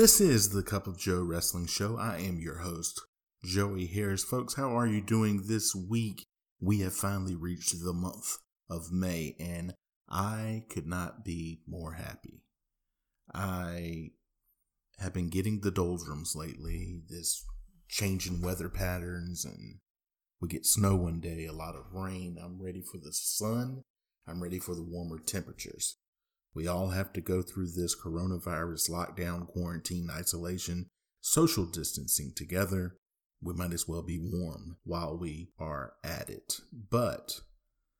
This is the Cup of Joe Wrestling Show. I am your host, Joey Harris. Folks, how are you doing this week? We have finally reached the month of May, and I could not be more happy. I have been getting the doldrums lately, this changing weather patterns, and we get snow one day, a lot of rain. I'm ready for the sun. I'm ready for the warmer temperatures. We all have to go through this coronavirus lockdown, quarantine, isolation, social distancing together. We might as well be warm while we are at it. But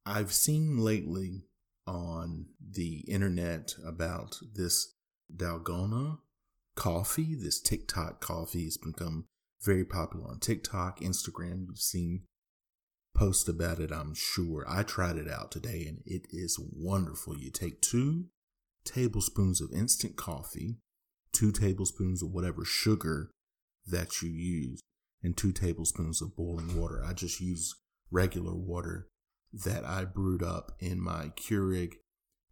I've seen lately on the internet about this Dalgona coffee, this TikTok coffee has become very popular on TikTok, Instagram. You've seen posts about it, I'm sure. I tried it out today and it is wonderful. You take two tablespoons of instant coffee, two tablespoons of whatever sugar that you use, and two tablespoons of boiling water. I just use regular water that I brewed up in my Keurig.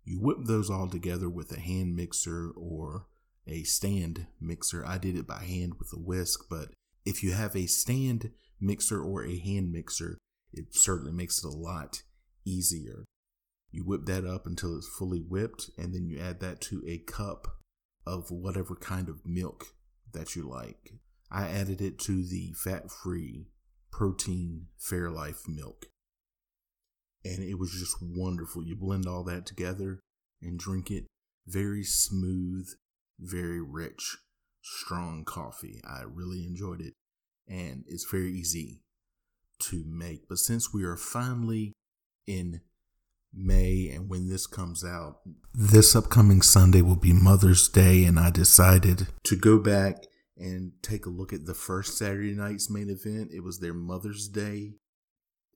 You whip those all together with a hand mixer or a stand mixer. I did it by hand with a whisk, but if you have a stand mixer or a hand mixer, it certainly makes it a lot easier. You whip that up until it's fully whipped, and then you add that to a cup of whatever kind of milk that you like. I added it to the fat free protein Fairlife milk. And it was just wonderful. You blend all that together and drink it. Very smooth, very rich, strong coffee. I really enjoyed it. And it's very easy to make. But since we are finally in May and when this comes out. This upcoming Sunday will be Mother's Day, and I decided to go back and take a look at the first Saturday night's main event. It was their Mother's Day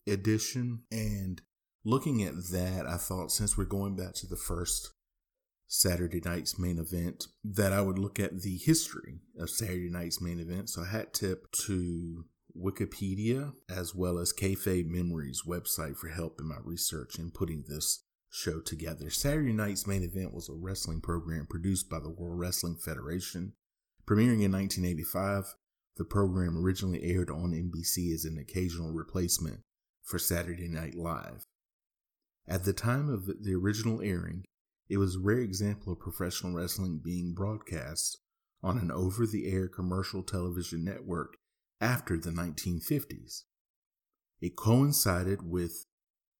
edition. And looking at that, I thought since we're going back to the first Saturday night's main event, that I would look at the history of Saturday night's main event. So hat tip to Wikipedia, as well as Kayfabe Memories website for help in my research in putting this show together. Saturday night's main event was a wrestling program produced by the World Wrestling Federation. Premiering in 1985, the program originally aired on NBC as an occasional replacement for Saturday Night Live. At the time of the original airing, it was a rare example of professional wrestling being broadcast on an over the air commercial television network after the 1950s. It coincided with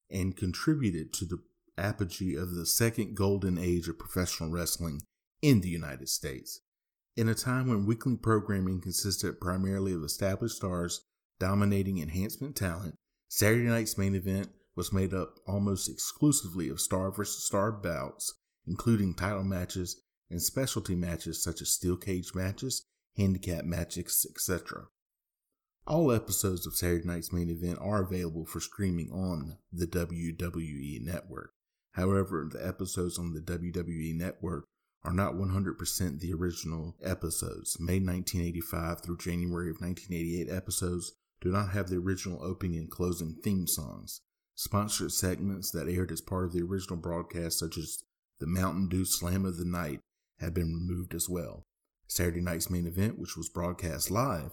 and contributed to the apogee of the second golden age of professional wrestling in the United States. In a time when weekly programming consisted primarily of established stars dominating enhancement talent, Saturday night's main event was made up almost exclusively of star versus star bouts, including title matches and specialty matches such as steel cage matches, handicap matches, etc. All episodes of Saturday Night's Main Event are available for streaming on the WWE Network. However, the episodes on the WWE Network are not 100% the original episodes. May 1985 through January of 1988 episodes do not have the original opening and closing theme songs. Sponsored segments that aired as part of the original broadcast, such as the Mountain Dew Slam of the Night, have been removed as well. Saturday Night's Main Event, which was broadcast live,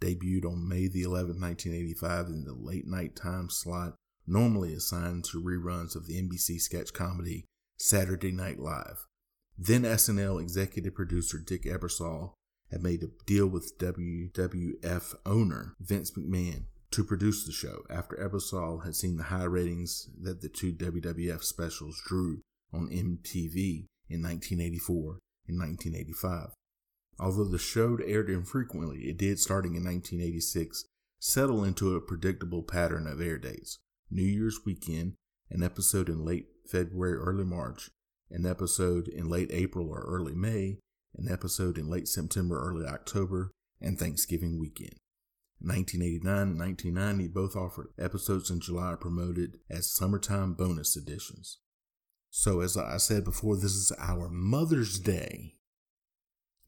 debuted on May the 11th, 1985 in the late night time slot normally assigned to reruns of the NBC sketch comedy Saturday Night Live. Then SNL executive producer Dick Ebersol had made a deal with WWF owner Vince McMahon to produce the show after Ebersol had seen the high ratings that the two WWF specials drew on MTV in 1984 and 1985. Although the show aired infrequently, it did, starting in 1986, settle into a predictable pattern of air dates. New Year's weekend, an episode in late February, early March, an episode in late April or early May, an episode in late September, early October, and Thanksgiving weekend. 1989 and 1990 both offered episodes in July promoted as summertime bonus editions. So, as I said before, this is our Mother's Day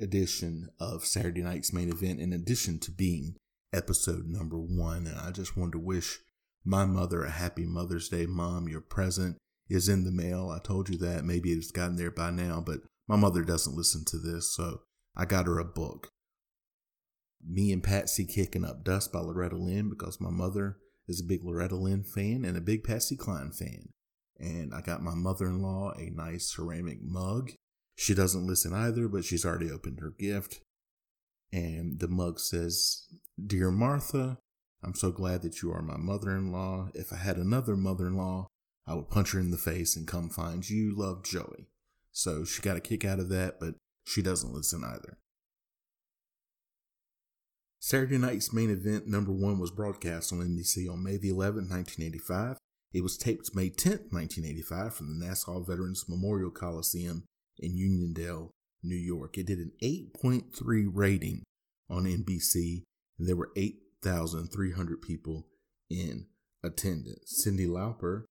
edition of Saturday night's main event, in addition to being episode number one. And I just wanted to wish my mother a happy Mother's Day. Mom, your present is in the mail. I told you that. Maybe it's gotten there by now, but my mother doesn't listen to this, so I got her a book. Me and Patsy Kicking Up Dust by Loretta Lynn because my mother is a big Loretta Lynn fan and a big Patsy Cline fan. And I got my mother in law a nice ceramic mug. She doesn't listen either, but she's already opened her gift. And the mug says, Dear Martha, I'm so glad that you are my mother in law. If I had another mother in law, I would punch her in the face and come find you. Love Joey. So she got a kick out of that, but she doesn't listen either. Saturday night's main event number one was broadcast on NBC on May the 11th, 1985. It was taped May 10th, 1985 from the Nassau Veterans Memorial Coliseum in Uniondale, New York. It did an 8.3 rating on NBC, and there were 8,300 people in attendance. Cyndi Lauper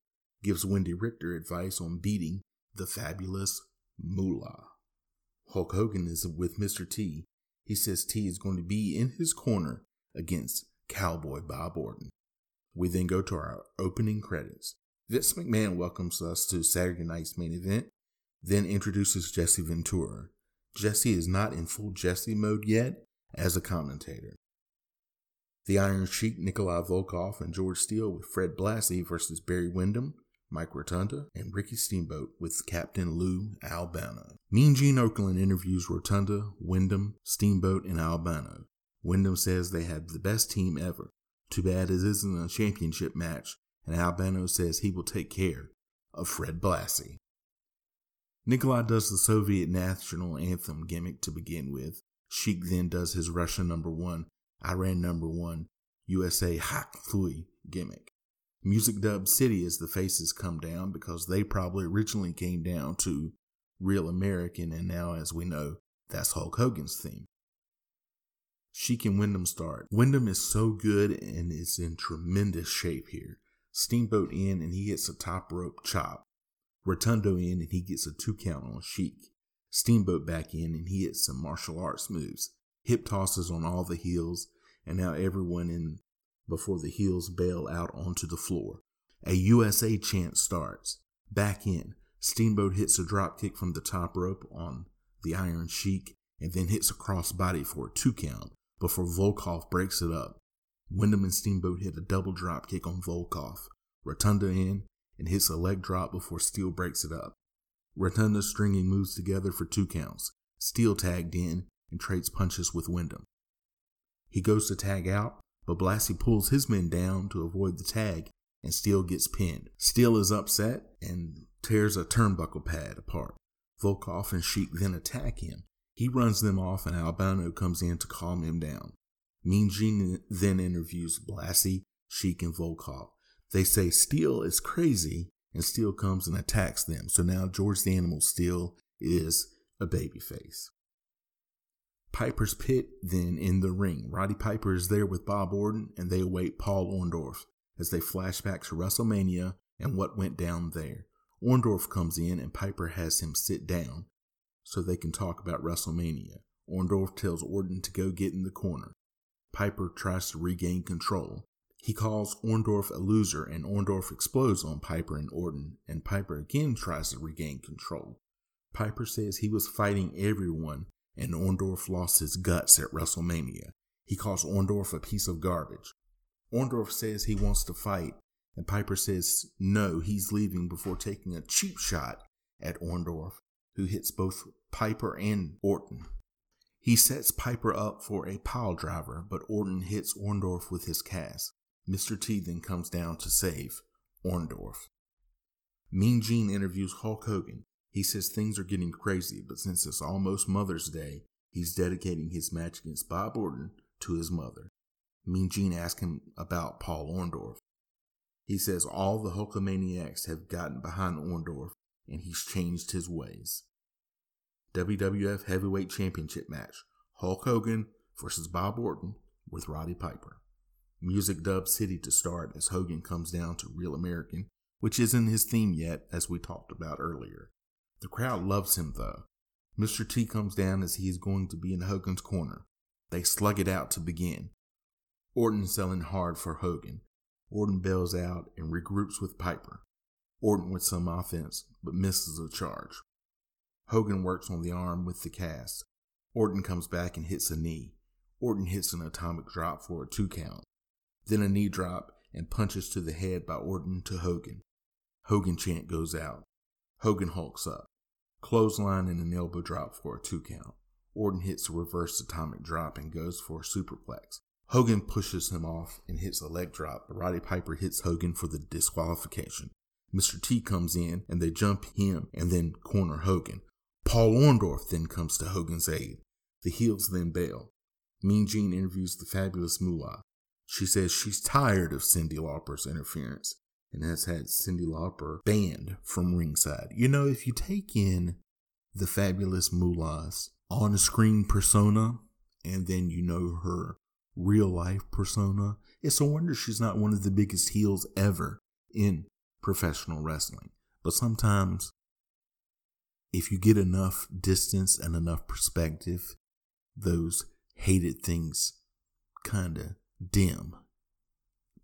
gives Wendi Richter advice on beating the fabulous Moolah. Hulk Hogan is with Mr. T. He says T is going to be in his corner against Cowboy Bob Orton. We then go to our opening credits. Vince McMahon welcomes us to Saturday night's main event, then introduces Jesse Ventura. Jesse is not in full Jesse mode yet as a commentator. The Iron Sheik Nikolai Volkov and George Steele with Fred Blassie versus Barry Windham, Mike Rotunda, and Ricky Steamboat with Captain Lou Albano. Mean Gene Okerlund interviews Rotunda, Windham, Steamboat, and Albano. Windham says they have the best team ever. Too bad it isn't a championship match, and Albano says he will take care of Fred Blassie. Nikolai does the Soviet national anthem gimmick to begin with. Sheik then does his Russian number one, Iran number one, USA Hak Thui gimmick. Music Dub City as the faces come down because they probably originally came down to Real American, and now, as we know, that's Hulk Hogan's theme. Sheik and Windham start. Windham is so good and is in tremendous shape here. Steamboat in and he hits a top rope chop. Rotunda in and he gets a two count on Sheik. Steamboat back in and he hits some martial arts moves. Hip tosses on all the heels, and now everyone in before the heels bail out onto the floor. A USA chant starts. Back in. Steamboat hits a drop kick from the top rope on the Iron Sheik and then hits a crossbody for a two count before Volkov breaks it up. Windham and Steamboat hit a double drop kick on Volkov. Rotunda in and hits a leg drop before Steele breaks it up. Rotunda stringing moves together for two counts. Steele tagged in and trades punches with Windham. He goes to tag out, but Blassie pulls his men down to avoid the tag, and Steele gets pinned. Steele is upset and tears a turnbuckle pad apart. Volkov and Sheik then attack him. He runs them off, and Albano comes in to calm him down. Mean Gene then interviews Blassie, Sheik, and Volkov. They say Steele is crazy, and Steele comes and attacks them. So now George the Animal Steele is a babyface. Piper's Pit then in the ring. Roddy Piper is there with Bob Orton and they await Paul Orndorff as they flash back to WrestleMania and what went down there. Orndorff comes in and Piper has him sit down so they can talk about WrestleMania. Orndorff tells Orton to go get in the corner. Piper tries to regain control. He calls Orndorff a loser and Orndorff explodes on Piper and Orton, and Piper again tries to regain control. Piper says he was fighting everyone and Orndorff lost his guts at WrestleMania. He calls Orndorff a piece of garbage. Orndorff says he wants to fight, and Piper says no, he's leaving before taking a cheap shot at Orndorff, who hits both Piper and Orton. He sets Piper up for a pile driver, but Orton hits Orndorff with his cast. Mr. T then comes down to save Orndorff. Mean Gene interviews Hulk Hogan. He says things are getting crazy, but since it's almost Mother's Day, he's dedicating his match against Bob Orton to his mother. Mean Gene asks him about Paul Orndorff. He says all the Hulkamaniacs have gotten behind Orndorff and he's changed his ways. WWF Heavyweight Championship match Hulk Hogan versus Bob Orton with Roddy Piper. Music dub City to start as Hogan comes down to Real American, which isn't his theme yet, as we talked about earlier. The crowd loves him though. Mr. T comes down as he is going to be in Hogan's corner. They slug it out to begin. Orton selling hard for Hogan. Orton bails out and regroups with Piper. Orton with some offense, but misses a charge. Hogan works on the arm with the cast. Orton comes back and hits a knee. Orton hits an atomic drop for a two count. Then a knee drop and punches to the head by Orton to Hogan. Hogan chant goes out. Hogan hulks up. Clothesline and an elbow drop for a two count. Orton hits a reverse atomic drop and goes for a superplex. Hogan pushes him off and hits a leg drop, but Roddy Piper hits Hogan for the disqualification. Mr. T comes in and they jump him and then corner Hogan. Paul Orndorff then comes to Hogan's aid. The heels then bail. Mean Gene interviews the fabulous Moolah. She says she's tired of Cyndi Lauper's interference and has had Cyndi Lauper banned from ringside. You know, if you take in the fabulous Moolah's on screen persona and then you know her real life persona, it's a wonder she's not one of the biggest heels ever in professional wrestling. But sometimes, if you get enough distance and enough perspective, those hated things kind of dim.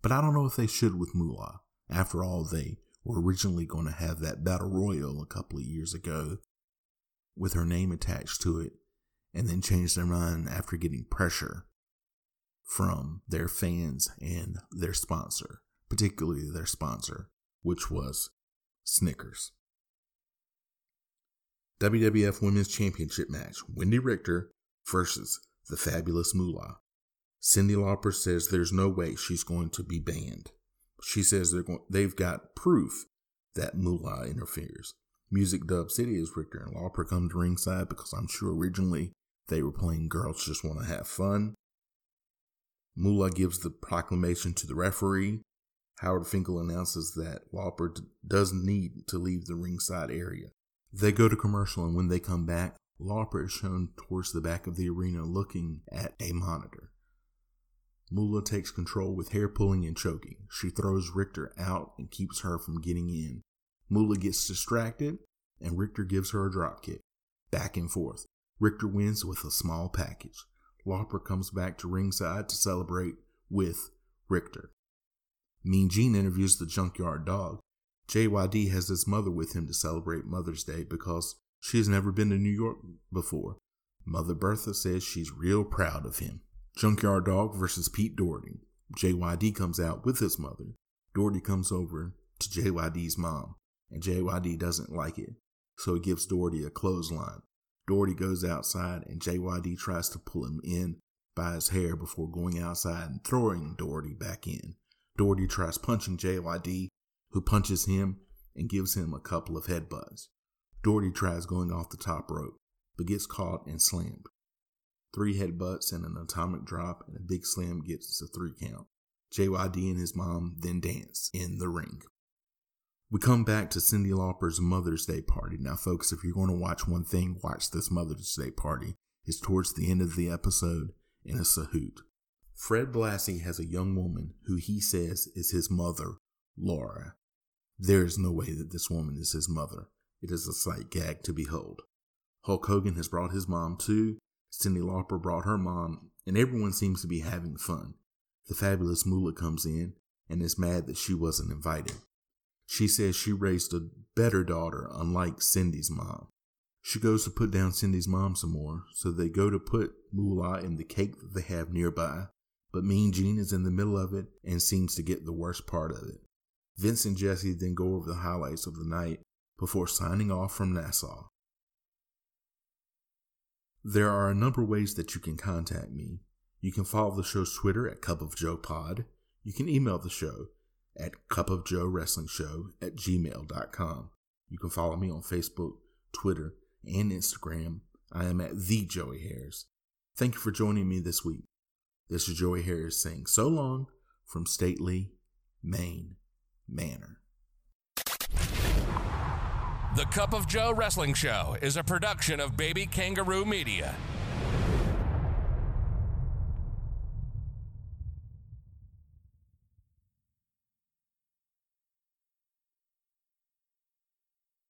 But I don't know if they should with Moolah. After all, they were originally going to have that battle royal a couple of years ago with her name attached to it and then changed their mind after getting pressure from their fans and their sponsor, particularly their sponsor, which was Snickers. WWF Women's Championship match Wendi Richter versus the fabulous Moolah. Cyndi Lauper says there's no way she's going to be banned. She says they're going, they've got proof that Moolah interferes. Music Dub City is Richter and Lauper come to ringside because I'm sure originally they were playing Girls Just Want to Have Fun. Moolah gives the proclamation to the referee. Howard Finkel announces that Lauper d- does need to leave the ringside area. They go to commercial, and when they come back, Lauper is shown towards the back of the arena looking at a monitor. Moolah takes control with hair pulling and choking. She throws Richter out and keeps her from getting in. Moolah gets distracted, and Richter gives her a dropkick. Back and forth. Richter wins with a small package. Lauper comes back to ringside to celebrate with Richter. Mean Gene interviews the junkyard dog. JYD has his mother with him to celebrate Mother's Day because she has never been to New York before. Mother Bertha says she's real proud of him. Junkyard Dog versus Pete Doherty. JYD comes out with his mother. Doherty comes over to JYD's mom, and JYD doesn't like it, so he gives Doherty a clothesline. Doherty goes outside, and JYD tries to pull him in by his hair before going outside and throwing Doherty back in. Doherty tries punching JYD, who punches him and gives him a couple of headbutts. Doherty tries going off the top rope, but gets caught and slammed. Three headbutts and an atomic drop and a big slam gets a three count. JYD and his mom then dance in the ring. We come back to Cyndi Lauper's Mother's Day party. Now, folks, if you're going to watch one thing, watch this Mother's Day party. It's towards the end of the episode in a Sahoot. Fred Blassie has a young woman who he says is his mother, Laura. There is no way that this woman is his mother. It is a sight gag to behold. Hulk Hogan has brought his mom too. Cyndi Lauper brought her mom, and everyone seems to be having fun. The fabulous Moolah comes in and is mad that she wasn't invited. She says she raised a better daughter, unlike Cyndi's mom. She goes to put down Cyndi's mom some more, so they go to put Moolah in the cake that they have nearby. But Mean Gene is in the middle of it and seems to get the worst part of it. Vince and Jesse then go over the highlights of the night before signing off from Nassau. There are a number of ways that you can contact me. You can follow the show's Twitter at Cup of Joe Pod. You can email the show at Cup of Joe Wrestling Show at gmail.com. You can follow me on Facebook, Twitter, and Instagram. I am at the Joey Harris. Thank you for joining me this week. This is Joey Harris saying so long from Stately, Maine Manor. The Cup of Joe Wrestling Show is a production of Baby Kangaroo Media.